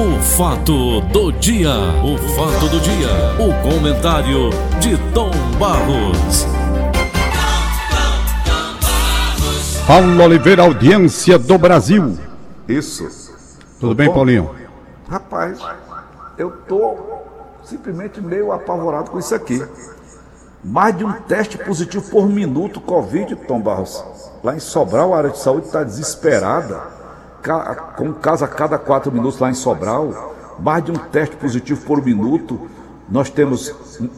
O fato do dia, o fato do dia, o comentário de Tom Barros. Paulo Oliveira, audiência do Brasil. Isso. Tudo bem, Paulinho? Rapaz, eu tô simplesmente meio apavorado com isso aqui. Mais de um teste positivo por minuto Covid, Tom Barros. Lá em Sobral, a área de saúde está desesperada. Com caso a cada quatro minutos lá em Sobral. Mais de um teste positivo por minuto. Nós temos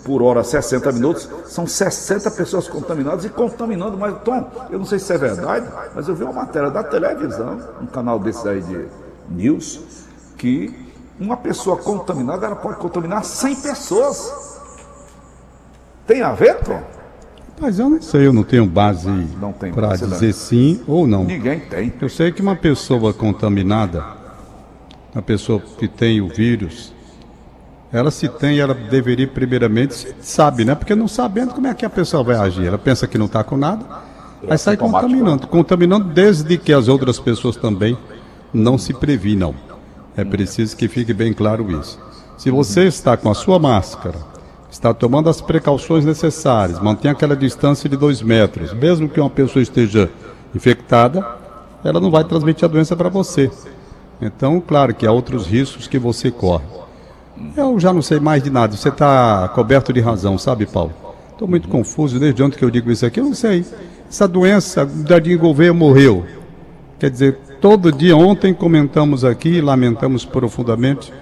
por hora 60 minutos. São 60 pessoas contaminadas e contaminando. Mas, Tom, eu não sei se é verdade, mas eu vi uma matéria da televisão, um canal desses aí de news, que uma pessoa contaminada ela pode contaminar 100 pessoas. Tem a ver, Tom? Mas eu não sei, eu não tenho base para não. dizer sim ou não. Ninguém tem. Eu sei que uma pessoa contaminada, uma pessoa que tem o vírus, ela se tem, ela deveria primeiramente, sabe, né? Porque não sabendo como é que a pessoa vai agir. Ela pensa que não está com nada, aí sai contaminando. Contaminando desde que as outras pessoas também não se previnam. É preciso que fique bem claro isso. Se você está com a sua máscara, está tomando as precauções necessárias, mantém aquela distância de dois metros, mesmo que uma pessoa esteja infectada, ela não vai transmitir a doença para você. Então, claro que há outros riscos que você corre. Eu já não sei mais de nada, você está coberto de razão, sabe, Paulo? Estou muito confuso desde ontem que eu digo isso aqui, eu não sei. Essa doença, o Dadinho Gouveia morreu. Quer dizer, todo dia, ontem comentamos aqui, lamentamos profundamente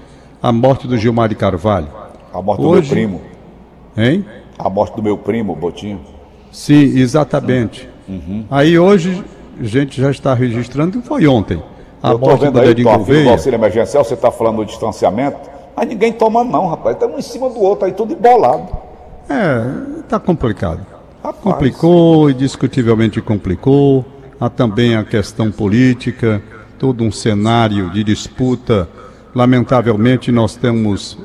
a morte do Gilmar de Carvalho. A morte Hoje- do meu primo. Hein? A morte do meu primo, Botinho. Sim, exatamente. Aí hoje a gente já está registrando, foi ontem, a eu morte vendo do aí, Tom, do auxílio emergencial, você está falando do distanciamento, mas ninguém toma não, rapaz. Estamos um em cima do outro aí, tudo embolado. É, está complicado. Rapaz. Complicou, indiscutivelmente complicou. Há também a questão política, todo um cenário de disputa. Lamentavelmente, nós temos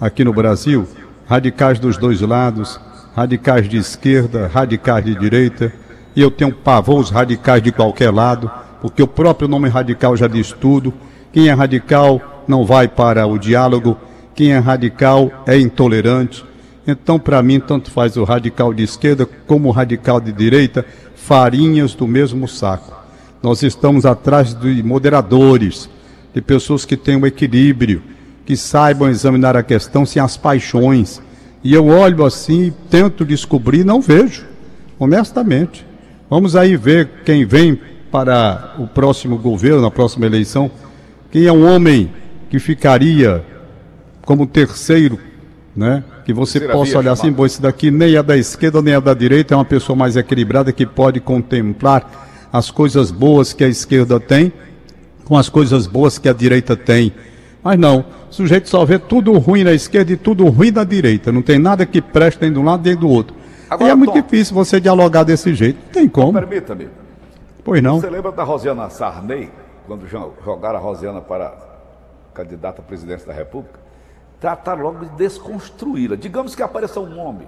aqui no Brasil radicais dos dois lados, radicais de esquerda, radicais de direita. E eu tenho pavor os radicais de qualquer lado, porque o próprio nome radical já diz tudo. Quem é radical não vai para o diálogo, quem é radical é intolerante. Então, para mim, tanto faz o radical de esquerda como o radical de direita, farinhas do mesmo saco. Nós estamos atrás de moderadores, de pessoas que tenham equilíbrio, que saibam examinar a questão sem as paixões. E eu olho assim tento descobrir, não vejo, honestamente. Vamos aí ver quem vem para o próximo governo, na próxima eleição, quem é um homem que ficaria como terceiro, né? Que você Terceira possa olhar assim, bom, esse daqui nem é da esquerda nem é da direita, é uma pessoa mais equilibrada que pode contemplar as coisas boas que a esquerda tem com as coisas boas que a direita tem. Mas não, o sujeito só vê tudo ruim na esquerda e tudo ruim na direita. Não tem nada que preste nem de um lado nem do outro. Agora, e é muito Tom- difícil você dialogar desse jeito. Não tem como. Permita-me. Pois não. Você lembra da Rosiana Sarney, quando jo- jogaram a Rosiana para candidata à presidência da República? Trataram logo de desconstruí-la. Digamos que apareça um nome.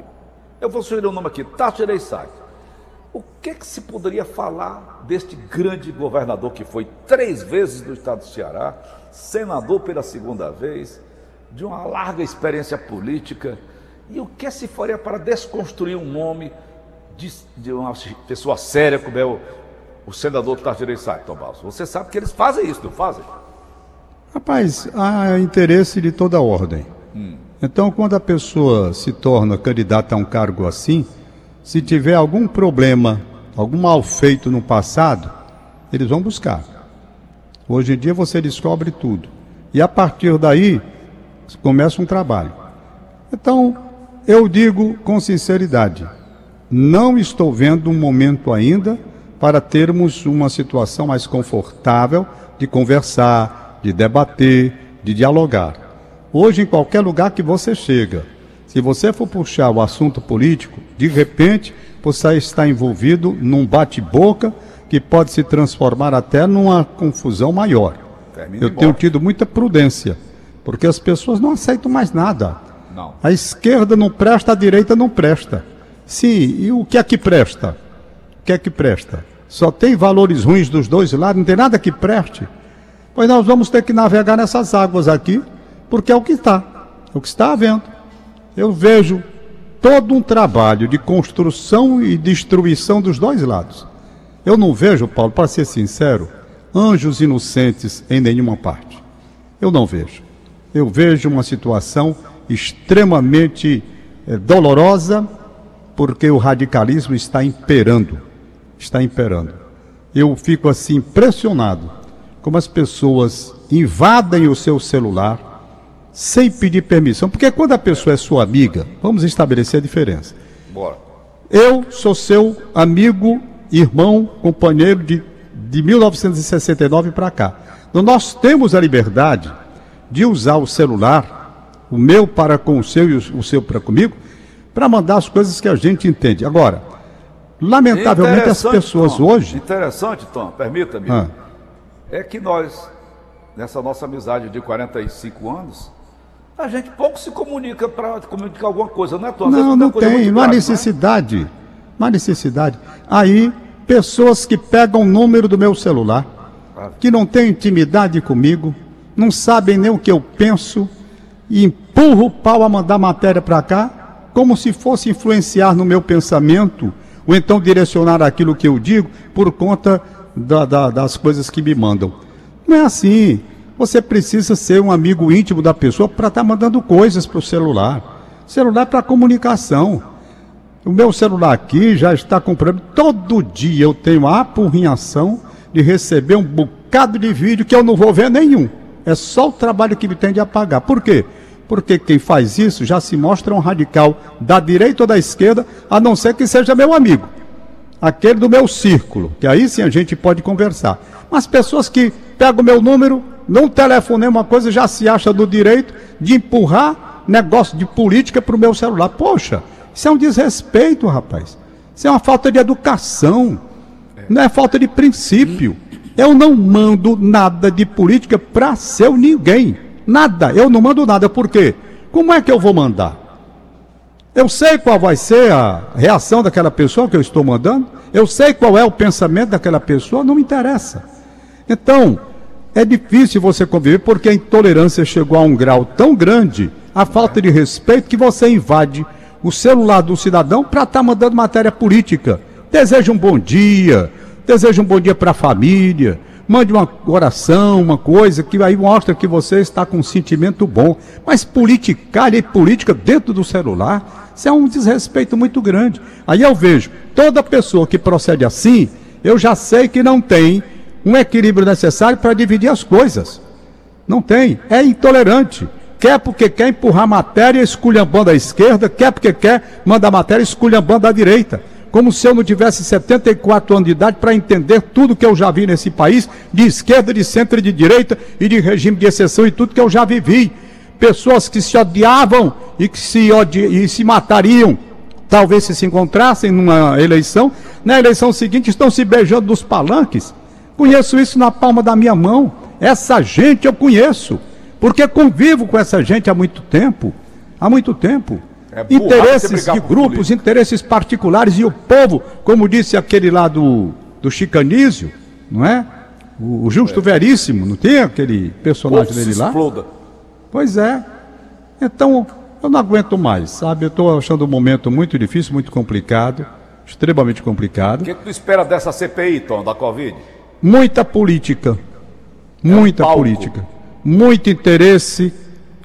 Eu vou sugerir um nome aqui, Tato Ereissai. O que, que se poderia falar deste grande governador que foi três vezes do estado do Ceará, senador pela segunda vez, de uma larga experiência política? E o que se faria para desconstruir um nome de, de uma pessoa séria como é o, o senador Tartirei Sai, Tomás? Você sabe que eles fazem isso, não fazem? Rapaz, há interesse de toda ordem. Então, quando a pessoa se torna candidata a um cargo assim, se tiver algum problema, algum mal feito no passado, eles vão buscar. Hoje em dia você descobre tudo. E a partir daí, começa um trabalho. Então, eu digo com sinceridade, não estou vendo um momento ainda para termos uma situação mais confortável de conversar, de debater, de dialogar. Hoje, em qualquer lugar que você chega, se você for puxar o assunto político, de repente você está envolvido num bate-boca que pode se transformar até numa confusão maior. Termina Eu tenho tido muita prudência, porque as pessoas não aceitam mais nada. Não. A esquerda não presta, a direita não presta. Sim, e o que é que presta? O que é que presta? Só tem valores ruins dos dois lados, não tem nada que preste. Pois nós vamos ter que navegar nessas águas aqui, porque é o que está, é o que está havendo. Eu vejo todo um trabalho de construção e destruição dos dois lados. Eu não vejo, Paulo, para ser sincero, anjos inocentes em nenhuma parte. Eu não vejo. Eu vejo uma situação extremamente é, dolorosa, porque o radicalismo está imperando. Está imperando. Eu fico assim impressionado como as pessoas invadem o seu celular sem pedir permissão. Porque quando a pessoa é sua amiga, vamos estabelecer a diferença. Bora. Eu sou seu amigo, irmão, companheiro de, de 1969 para cá. Então, nós temos a liberdade de usar o celular, o meu para com o seu e o seu para comigo, para mandar as coisas que a gente entende. Agora, lamentavelmente as pessoas Tom, hoje. Interessante, Tom, permita-me. Ah. É que nós, nessa nossa amizade de 45 anos, a gente pouco se comunica para comunicar alguma coisa, né, Tom? Não, não tem, não há necessidade. Né? Não há necessidade. Aí, pessoas que pegam o número do meu celular, que não têm intimidade comigo, não sabem nem o que eu penso, e empurram o pau a mandar matéria para cá, como se fosse influenciar no meu pensamento, ou então direcionar aquilo que eu digo por conta da, da, das coisas que me mandam. Não é assim. Você precisa ser um amigo íntimo da pessoa para estar tá mandando coisas para o celular. Celular para comunicação. O meu celular aqui já está com problema. Todo dia eu tenho a apurrinhação de receber um bocado de vídeo que eu não vou ver nenhum. É só o trabalho que me tem de apagar. Por quê? Porque quem faz isso já se mostra um radical da direita ou da esquerda, a não ser que seja meu amigo. Aquele do meu círculo, que aí sim a gente pode conversar. Mas pessoas que pegam o meu número, não telefonei uma coisa, já se acha do direito de empurrar negócio de política para o meu celular. Poxa, isso é um desrespeito, rapaz. Isso é uma falta de educação. Não é falta de princípio. Eu não mando nada de política para seu ninguém. Nada. Eu não mando nada. Por quê? Como é que eu vou mandar? Eu sei qual vai ser a reação daquela pessoa que eu estou mandando. Eu sei qual é o pensamento daquela pessoa. Não me interessa. Então, é difícil você conviver porque a intolerância chegou a um grau tão grande, a falta de respeito, que você invade o celular do cidadão para estar tá mandando matéria política. Deseja um bom dia, deseja um bom dia para a família, mande uma oração, uma coisa que aí mostra que você está com um sentimento bom. Mas politicar e política dentro do celular, isso é um desrespeito muito grande. Aí eu vejo, toda pessoa que procede assim, eu já sei que não tem um equilíbrio necessário para dividir as coisas. Não tem, é intolerante. Quer porque quer empurrar matéria esculhambando a esquerda, quer porque quer mandar matéria esculhambando a direita como se eu não tivesse 74 anos de idade para entender tudo que eu já vi nesse país, de esquerda, de centro e de direita, e de regime de exceção e tudo que eu já vivi. Pessoas que se odiavam e que se, odi e se matariam, talvez se se encontrassem numa eleição, na eleição seguinte estão se beijando nos palanques. Conheço isso na palma da minha mão. Essa gente eu conheço, porque convivo com essa gente há muito tempo. Há muito tempo. É interesses de grupos, interesses particulares e o povo, como disse aquele lá do, do Chicanísio, não é? O, o Justo é. Veríssimo, não tem aquele personagem dele lá? Exploda. Pois é. Então, eu não aguento mais, sabe? Eu estou achando um momento muito difícil, muito complicado, extremamente complicado. O que, que tu espera dessa CPI, Tom, da Covid? Muita política. Muita é um política. Muito interesse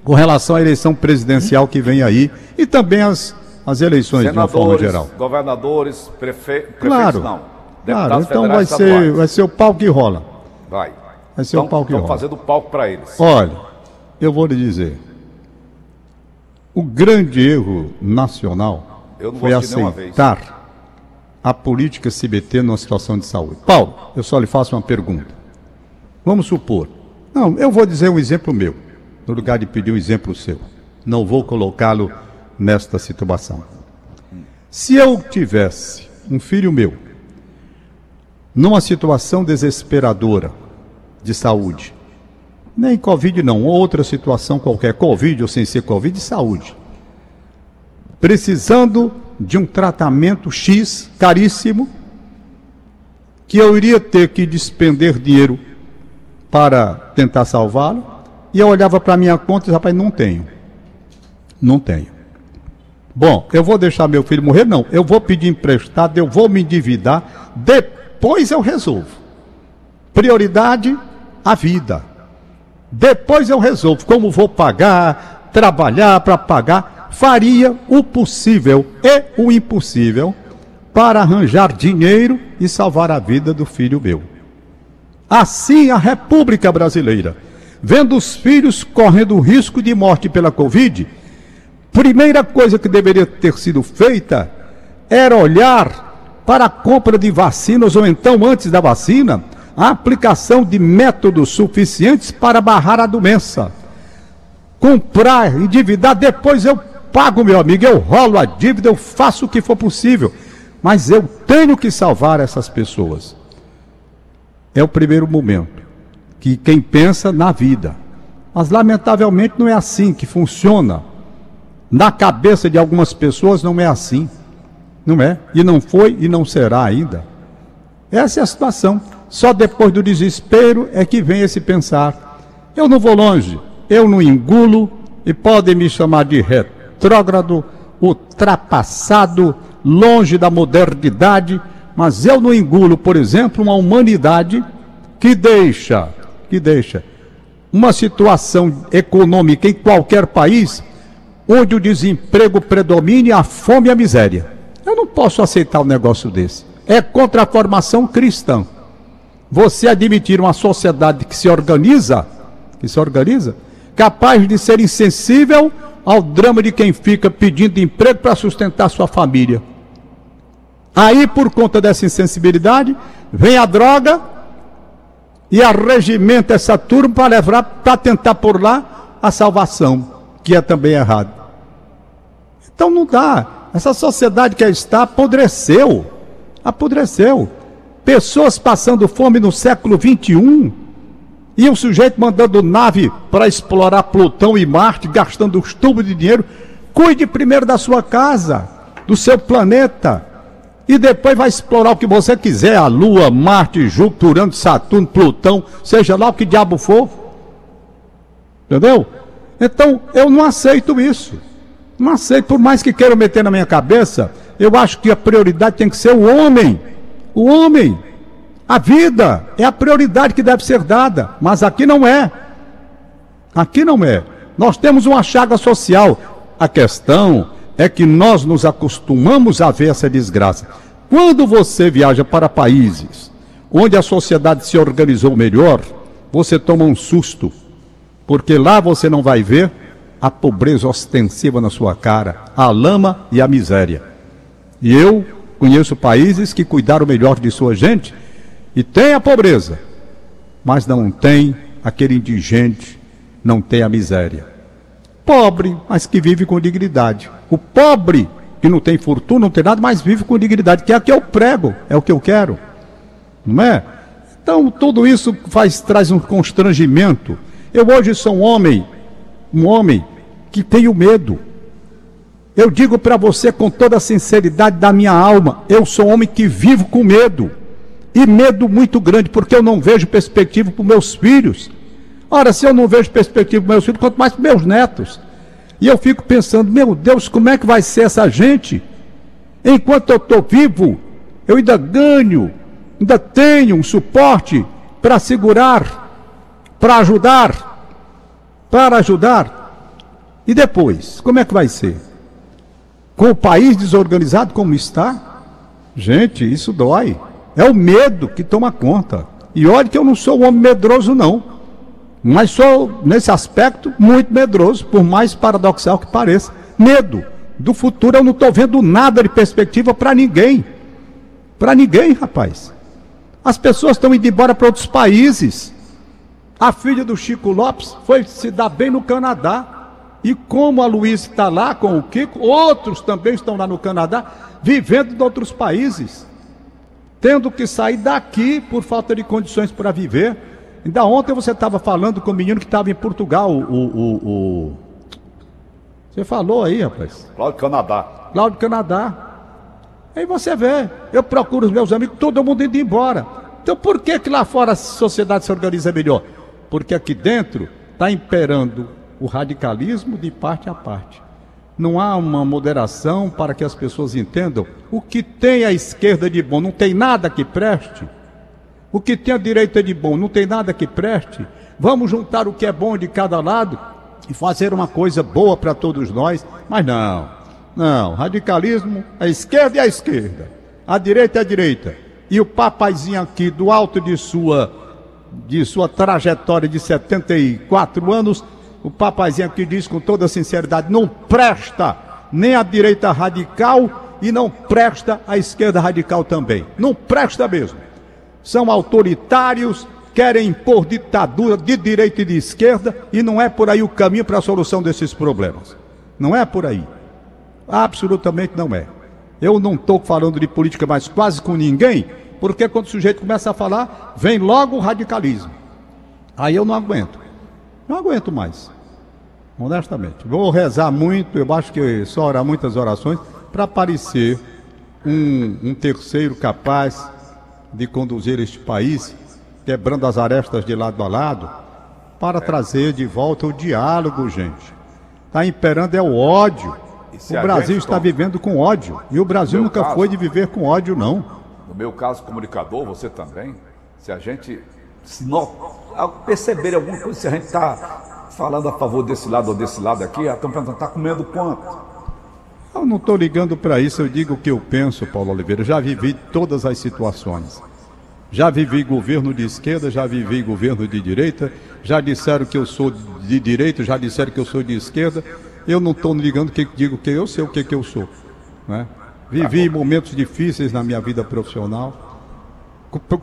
com relação à eleição presidencial que vem aí e também as, as eleições Senadores, de uma forma geral. Governadores, prefe... prefeitos, claro, não. Claro, então vai ser, vai ser o palco que rola. Vai. Vai ser então, o palco que rola. fazendo palco para eles. Olha, eu vou lhe dizer. O grande erro nacional foi aceitar a política meter numa situação de saúde. Paulo, eu só lhe faço uma pergunta. Vamos supor. Não, eu vou dizer um exemplo meu no lugar de pedir um exemplo seu. Não vou colocá-lo nesta situação. Se eu tivesse um filho meu numa situação desesperadora de saúde, nem Covid não, outra situação qualquer, Covid ou sem ser Covid, de saúde, precisando de um tratamento X caríssimo, que eu iria ter que despender dinheiro para tentar salvá-lo. E eu olhava para minha conta e rapaz, não tenho. Não tenho. Bom, eu vou deixar meu filho morrer? Não. Eu vou pedir emprestado, eu vou me endividar, depois eu resolvo. Prioridade, a vida. Depois eu resolvo como vou pagar, trabalhar para pagar. Faria o possível e o impossível para arranjar dinheiro e salvar a vida do filho meu. Assim a República Brasileira, vendo os filhos correndo risco de morte pela Covid, primeira coisa que deveria ter sido feita era olhar para a compra de vacinas, ou então, antes da vacina, a aplicação de métodos suficientes para barrar a doença. Comprar, endividar, depois eu pago, meu amigo, eu rolo a dívida, eu faço o que for possível. Mas eu tenho que salvar essas pessoas. É o primeiro momento que quem pensa na vida. Mas lamentavelmente não é assim que funciona. Na cabeça de algumas pessoas não é assim. Não é? E não foi e não será ainda. Essa é a situação. Só depois do desespero é que vem esse pensar. Eu não vou longe, eu não engulo e podem me chamar de retrógrado, ultrapassado, longe da modernidade, mas eu não engulo, por exemplo, uma humanidade que deixa, que deixa uma situação econômica em qualquer país onde o desemprego predomine, a fome e a miséria. Eu não posso aceitar um negócio desse. É contra a formação cristã. Você admitir uma sociedade que se organiza, que se organiza, capaz de ser insensível ao drama de quem fica pedindo emprego para sustentar sua família. Aí, por conta dessa insensibilidade, vem a droga e arregimenta essa turma para levar para tentar por lá a salvação, que é também errado. Então não dá. Essa sociedade que está apodreceu. Apodreceu. Pessoas passando fome no século 21 e um sujeito mandando nave para explorar Plutão e Marte, gastando os tubos de dinheiro. Cuide primeiro da sua casa, do seu planeta e depois vai explorar o que você quiser, a Lua, Marte, Júpiter, Urano, Saturno, Plutão, seja lá o que diabo for. Entendeu? Então, eu não aceito isso. Não aceito, por mais que queiram meter na minha cabeça, eu acho que a prioridade tem que ser o homem. O homem. A vida é a prioridade que deve ser dada, mas aqui não é. Aqui não é. Nós temos uma chaga social. A questão é que nós nos acostumamos a ver essa desgraça. Quando você viaja para países onde a sociedade se organizou melhor, você toma um susto, porque lá você não vai ver a pobreza ostensiva na sua cara, a lama e a miséria. E eu conheço países que cuidaram melhor de sua gente e tem a pobreza, mas não tem aquele indigente, não tem a miséria pobre, mas que vive com dignidade. O pobre, que não tem fortuna, não tem nada, mas vive com dignidade, que é o que eu prego, é o que eu quero. Não é? Então, tudo isso faz, traz um constrangimento. Eu hoje sou um homem, um homem que tenho medo. Eu digo para você com toda a sinceridade da minha alma, eu sou um homem que vivo com medo. E medo muito grande, porque eu não vejo perspectiva para meus filhos. Ora, se eu não vejo perspectiva para meus filhos, quanto mais para meus netos. E eu fico pensando, meu Deus, como é que vai ser essa gente? Enquanto eu estou vivo, eu ainda ganho, ainda tenho um suporte para segurar, para ajudar, para ajudar. E depois, como é que vai ser? Com o país desorganizado como está? Gente, isso dói. É o medo que toma conta. E olha que eu não sou um homem medroso, não. Mas sou, nesse aspecto, muito medroso, por mais paradoxal que pareça. Medo do futuro, eu não estou vendo nada de perspectiva para ninguém. Para ninguém, rapaz. As pessoas estão indo embora para outros países. A filha do Chico Lopes foi se dar bem no Canadá. E como a Luísa está lá com o Kiko, outros também estão lá no Canadá, vivendo em outros países. Tendo que sair daqui por falta de condições para viver Ainda ontem você estava falando com o menino que estava em Portugal, o, o, o, Você falou aí, rapaz. Cláudio Canadá. Cláudio Canadá. Aí você vê, eu procuro os meus amigos, todo mundo indo embora. Então por que que lá fora a sociedade se organiza melhor? porque aqui dentro está imperando o radicalismo de parte a parte. Não há uma moderação para que as pessoas entendam o que tem a esquerda de bom, não tem nada que preste. O que tem a direita de bom, não tem nada que preste. Vamos juntar o que é bom de cada lado e fazer uma coisa boa para todos nós. Mas não, não, radicalismo, a esquerda e a esquerda, a direita e a direita. E o papaizinho aqui do alto de sua de sua trajetória de 74 anos o papazinho aqui diz com toda sinceridade: não presta nem a direita radical e não presta a esquerda radical também. Não presta mesmo. São autoritários, querem impor ditadura de direita e de esquerda e não é por aí o caminho para a solução desses problemas. Não é por aí. Absolutamente não é. Eu não estou falando de política mais quase com ninguém, porque quando o sujeito começa a falar, vem logo o radicalismo. Aí eu não aguento. Não aguento mais honestamente. Vou rezar muito, eu acho que só orar muitas orações, para aparecer um, um terceiro capaz de conduzir este país, quebrando as arestas de lado a lado, para trazer de volta o diálogo, gente. Está imperando é o ódio. O Brasil está vivendo com ódio. E o Brasil nunca caso, foi de viver com ódio, não. No meu caso, comunicador, você também. Se a gente se no, perceber alguma coisa, se a gente está falando a favor desse lado ou desse lado aqui, estão perguntando, está comendo quanto? Eu não estou ligando para isso, eu digo o que eu penso, Paulo Oliveira. Eu já vivi todas as situações. Já vivi governo de esquerda, já vivi governo de direita, já disseram que eu sou de direita, já disseram que eu sou de esquerda. Eu não estou ligando que digo que eu sei o que, que eu sou. Né? Vivi tá momentos difíceis na minha vida profissional.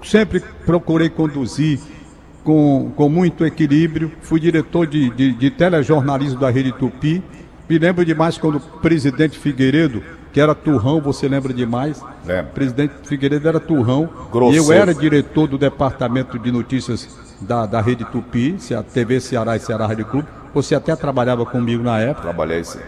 Sempre procurei conduzir com, com muito equilíbrio. Fui diretor de, de, de telejornalismo da Rede Tupi. Me lembro demais quando o presidente Figueiredo, que era turrão, você lembra demais? Lembro. Presidente Figueiredo era turrão. E eu era diretor do departamento de notícias da, da Rede Tupi, a TV Ceará e Ceará Rádio Clube. Você até trabalhava comigo na época. Trabalhei sim.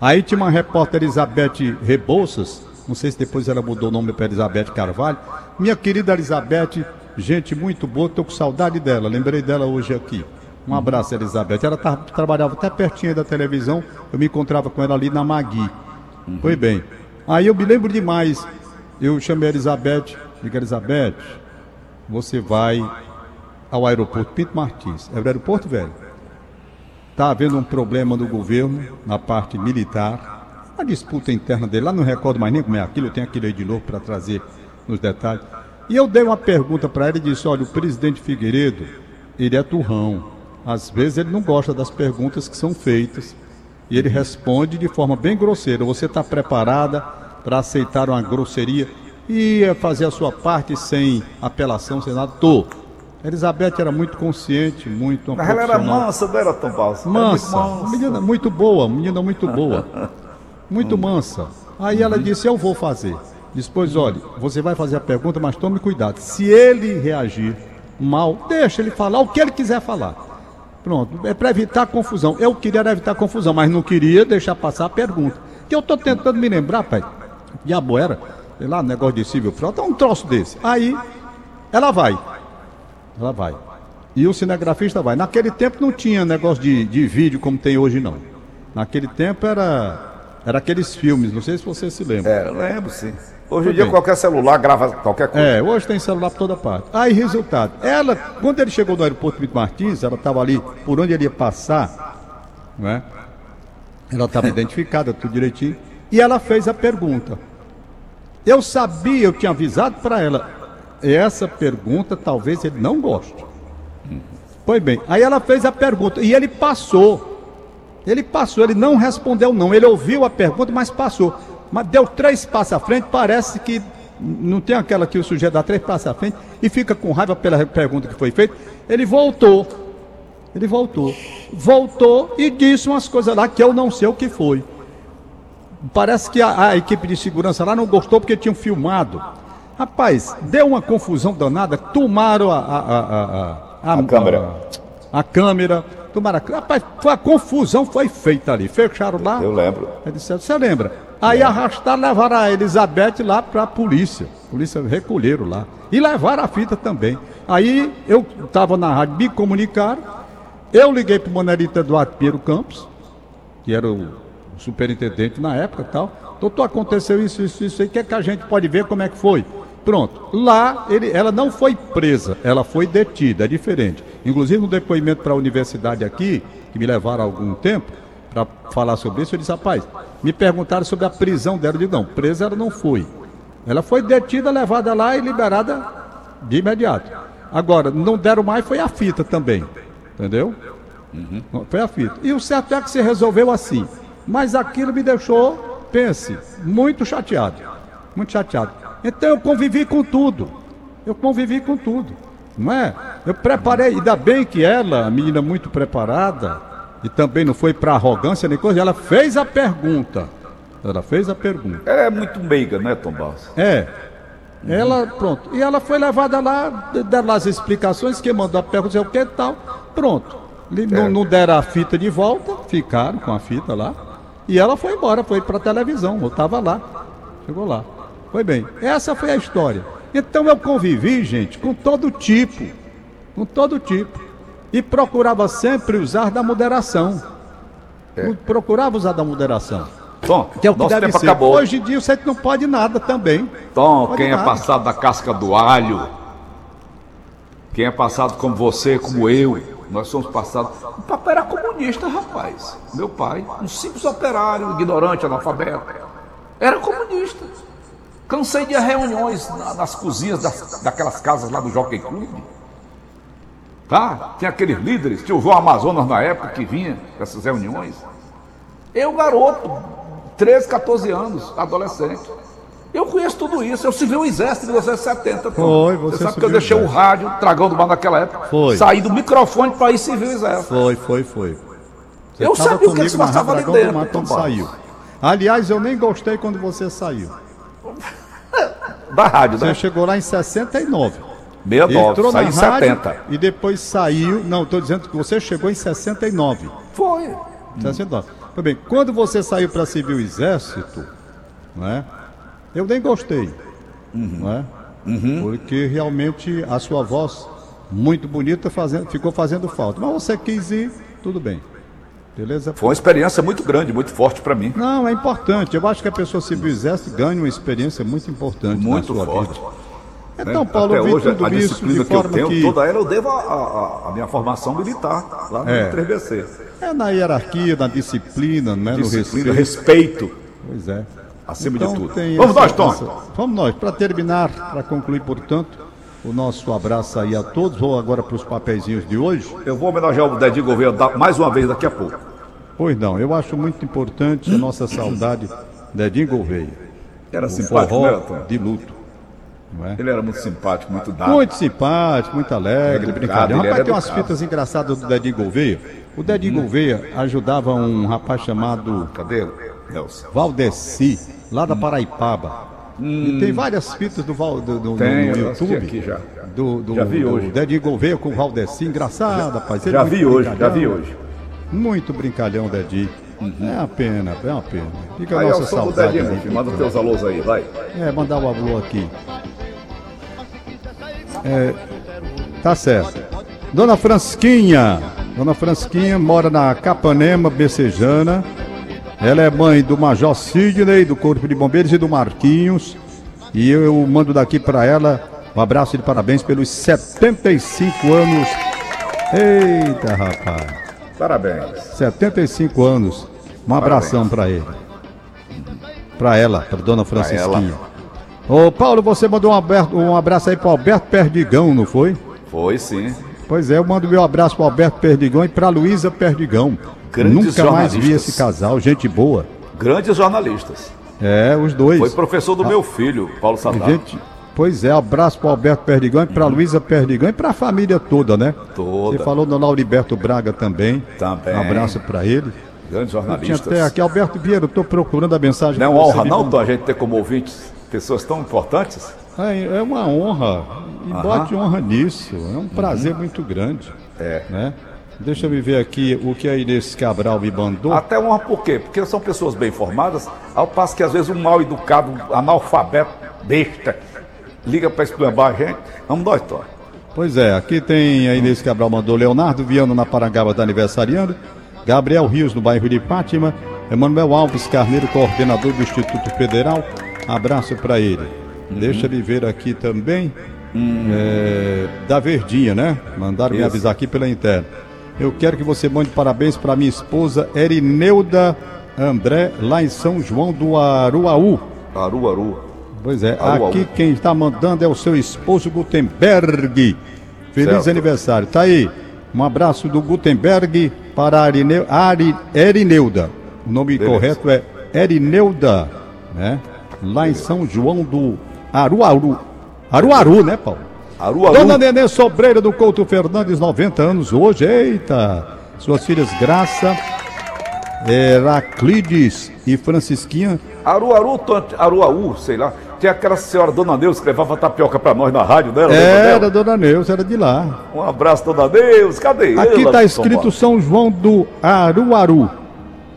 Aí tinha uma repórter Elizabeth Rebouças, não sei se depois ela mudou o nome para Elizabeth Carvalho. Minha querida Elizabeth Gente muito boa, estou com saudade dela. Lembrei dela hoje aqui. Um abraço, Elizabeth. Ela tá, trabalhava até pertinho da televisão. Eu me encontrava com ela ali na Magui. Uhum. Foi bem. Aí eu me lembro demais. Eu chamei a Elizabeth. Diga, Elizabeth, você vai ao aeroporto Pinto Martins. É o aeroporto, velho? Está havendo um problema no governo, na parte militar. A disputa interna dele, lá não recordo mais nem como é aquilo. Eu tenho aquele aí de novo para trazer nos detalhes. E eu dei uma pergunta para ele e disse: olha, o presidente Figueiredo, ele é turrão. Às vezes ele não gosta das perguntas que são feitas e ele responde de forma bem grosseira. Você está preparada para aceitar uma grosseria e fazer a sua parte sem apelação, sem nada? Tô. Elizabeth era muito consciente, muito. Mas ela era mansa, não era tão falsa? Mansa. mansa. Menina muito boa, menina muito boa. Muito mansa. Aí ela disse: Eu vou fazer. Depois, olha, você vai fazer a pergunta, mas tome cuidado. Se ele reagir mal, deixa ele falar o que ele quiser falar. Pronto, é para evitar confusão. Eu queria evitar confusão, mas não queria deixar passar a pergunta. Que eu estou tentando me lembrar, pai. Diabo era, sei lá, negócio de civil frota, um troço desse. Aí, ela vai. Ela vai. E o cinegrafista vai. Naquele tempo não tinha negócio de, de vídeo como tem hoje, não. Naquele tempo era, era aqueles filmes, não sei se você se lembra. É, lembro, sim. Hoje em dia qualquer celular grava qualquer coisa. É, hoje tem celular por toda parte. Aí, resultado, ela, quando ele chegou no aeroporto Vitor Martins, ela estava ali por onde ele ia passar, não é? Ela estava identificada, tudo direitinho. E ela fez a pergunta. Eu sabia, eu tinha avisado para ela. Essa pergunta talvez ele não goste. Pois bem, aí ela fez a pergunta e ele passou. Ele passou, ele não respondeu não. Ele ouviu a pergunta, mas passou. Mas deu três passos à frente, parece que não tem aquela que o sujeito dá três passos à frente e fica com raiva pela pergunta que foi feita. Ele voltou. Ele voltou. Voltou e disse umas coisas lá que eu não sei o que foi. Parece que a, a equipe de segurança lá não gostou porque tinham filmado. Rapaz, deu uma confusão danada. Tomaram a, a, a, a, câmera. A, câmera. Tomaram a, rapaz, a confusão foi feita ali. Fecharam lá. Eu lembro. Você lembra? Aí arrastaram, levaram a Elizabeth lá para a polícia. Polícia recolheram lá. E levaram a fita também. Aí eu estava na rádio, me comunicaram, eu liguei para o Manelito Eduardo Piero Campos, que era o superintendente na época tal. Doutor, aconteceu isso, isso, isso aí, que é que a gente pode ver como é que foi? Pronto. Lá, ele, ela não foi presa, ela foi detida, é diferente. Inclusive, no depoimento para a universidade aqui, que me levaram algum tempo para falar sobre isso, eu disse, rapaz, me perguntaram sobre a prisão dela. Eu digo, não, presa ela não foi. Ela foi detida, levada lá e liberada de imediato. Agora, não deram mais, foi a fita também. Entendeu? Uhum. Foi a fita. E o certo é que se resolveu assim. Mas aquilo me deixou, pense, muito chateado. Muito chateado. Então eu convivi com tudo. Eu convivi com tudo. Não é? Eu preparei, ainda bem que ela, a menina muito preparada, e também não foi para arrogância nem coisa, ela fez a pergunta. Ela fez a pergunta. Ela é muito meiga, né, Tom Barros? É. Ela, pronto. E ela foi levada lá, deram as explicações, que mandou a pergunta, o que e tal. Pronto. Não, não deram a fita de volta, ficaram com a fita lá. E ela foi embora, foi para televisão. Eu estava lá. Chegou lá. Foi bem. Essa foi a história. Então eu convivi, gente, com todo tipo. Com todo tipo. E procurava sempre usar da moderação. É. Procurava usar da moderação. Tom, que é o que nosso tempo ser. acabou. Hoje em dia você não pode nada também. Tom, quem é nada. é passado da casca do alho, quem é passado como você, como eu, nós somos passados. O papai era comunista, rapaz. Meu pai, um simples operário, ignorante, analfabeto. Era comunista. Cansei de reuniões nas cozinhas das, daquelas casas lá do Jockey Club. Tá? Tinha aqueles líderes, tinha o João Amazonas na época que vinha essas reuniões. Eu, garoto, 13, 14 anos, adolescente. Eu conheço tudo isso. Eu servi o exército em 1970. Foi, você, você sabe que eu deixei o, rádio, Tragão do Mar naquela época. Foi. Saí do microfone para ir servir o exército. Foi, foi, foi. Você eu sabia o que se passava ali dentro. Do Mar, quando saiu. Aliás, eu nem gostei quando você saiu. da rádio, né? Você chegou lá em 69. 69, Entrou saiu em 70. E depois saiu. Não, estou dizendo que você chegou em 69. Foi. 69. Foi bem, quando você saiu para servir o exército, né? Eu nem gostei, uhum. né? Uhum. Porque realmente a sua voz muito bonita fazendo, ficou fazendo falta. Mas você quis ir, tudo bem. Beleza? Foi uma experiência muito grande, muito forte para mim. Não, é importante. Eu acho que a pessoa o exército ganha uma experiência muito importante muito na sua forte. vida. Então, Paulo, Até hoje, tudo a isso de que eu tenho, que... toda ela eu devo a, minha formação militar lá no é. 3BC. É na hierarquia, na disciplina, né? Disciplina, no respeito. respeito. Pois é. Acima então, de tudo. Vamos essa, nós, Tom. Essa... Vamos nós. Para terminar, para concluir, portanto, o nosso abraço aí a todos. Vou agora para os papeizinhos de hoje. Eu vou homenagear o Dedinho Gouveia mais uma vez daqui a pouco. Pois não, eu acho muito importante a nossa saudade Dedinho Gouveia. Era simpático, forró né, de luto. É? Ele era muito simpático, muito dado. Muito simpático, muito alegre, brincalhão. Rapaz, tem umas fitas engraçadas do Dedinho Gouveia. O Dedinho hum. Gouveia ajudava um rapaz chamado. Cadê? Nelson. Valdeci, lá da Paraipaba. Hum. E tem várias fitas do, Val, do, do tem, no YouTube. Aqui já. Do, do, já vi hoje. Do Dedinho Gouveia com o Valdeci, engraçado, rapaz. já vi hoje, já vi hoje. Muito brincalhão, Dedinho. Uhum. É uma pena, é uma pena. Fica aí, a nossa saudade. Dedinho, manda teus alôs aí, vai. É, mandar o alô aqui. É, tá certo. Dona Fransquinha. Dona Fransquinha mora na Capanema, Becejana. Ela é mãe do Major Sidney, do Corpo de Bombeiros e do Marquinhos. E eu mando daqui para ela um abraço de parabéns pelos 75 anos. Eita, rapaz. Parabéns. 75 anos. Um abração para ele. Para ela, para dona Francisquinha. Ô Paulo, você mandou um, abraço aí para Alberto Perdigão, não foi? Foi sim. Pois é, eu mando meu abraço para Alberto Perdigão e para Luísa Perdigão. Grandes Nunca mais vi esse casal, gente boa. Grandes jornalistas. É, os dois. Foi professor do ah, meu filho, Paulo Sadar. Gente, pois é, abraço para Alberto Perdigão e para uhum. Luísa Perdigão e para a família toda, né? Toda. Você falou do Lauriberto Braga também. Também. Um abraço para ele. Grandes jornalistas. Tinha até aqui, Alberto Vieira, eu estou procurando a mensagem. Não é uma honra não, a gente ter como ouvintes pessoas tão importantes? É, é uma honra. E bote honra nisso. É um prazer uhum. muito grande. É. Né? Deixa eu ver aqui o que a Inês Cabral me mandou. Até honra por quê? Porque são pessoas bem formadas, ao passo que às vezes um mal educado, analfabeto, besta, liga para exclamar a gente. Vamos nós, Tó. Pois é, aqui tem a Inês Cabral mandou Leonardo Viano na Parangaba tá aniversariando, Gabriel Rios no bairro de Fátima, Emanuel Alves Carneiro, coordenador do Instituto Federal, abraço para ele. Uhum. Deixa ele ver aqui também, uhum. é, da Verdinha, né? Mandaram Isso. me avisar aqui pela interna. Eu quero que você mande parabéns para minha esposa Erineuda André, lá em São João do Aruaú. Aruaru. Pois é, aqui quem está mandando é o seu esposo Gutenberg. Feliz certo. aniversário. Tá aí. Um abraço do Gutenberg para Arineu, Ari, Erineuda. O nome Beleza. correto é Erineuda, né? Lá em São João do Aruaru. Aruaru, né, Paulo? Aruaru. Dona Nenê Sobreira do Couto Fernandes, 90 anos hoje. Eita! Suas filhas Graça, Heraclides e Francisquinha. Aruaru, Aruaú, sei lá. Tem aquela senhora Dona Neus que levava tapioca pra nós na rádio dela. Era, Dona Neus, era de lá. Um abraço, Dona Neus. Cadê Aqui está escrito São João do Aruaru.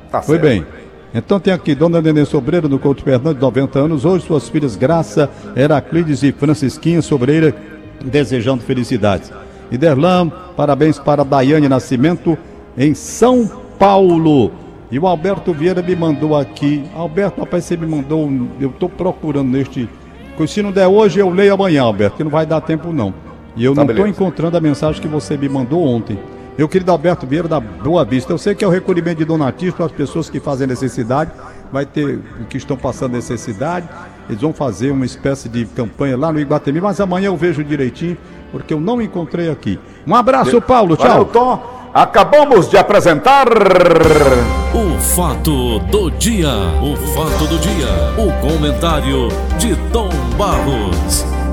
Tá Foi certo. bem. Então tem aqui Dona Nenê Sobreira do Couto Fernandes, 90 anos. Hoje suas filhas Graça, Heraclides e Francisquinha Sobreira desejando felicidades. E Derlam, parabéns para Daiane Nascimento em São Paulo. E o Alberto Vieira me mandou aqui. Alberto, rapaz, você me mandou. Eu estou procurando neste. Se não der hoje, eu leio amanhã, Alberto, que não vai dar tempo não. E eu tá não estou encontrando a mensagem que você me mandou ontem. Meu querido Alberto Vieira da Boa Vista, eu sei que é o recolhimento de donativos para as pessoas que fazem necessidade, vai ter que estão passando necessidade, eles vão fazer uma espécie de campanha lá no Iguatemi, mas amanhã eu vejo direitinho, porque eu não encontrei aqui. Um abraço, Paulo, tchau. Valeu, Tom. Acabamos de apresentar. O fato do dia. O fato do dia. O comentário de Tom Barros.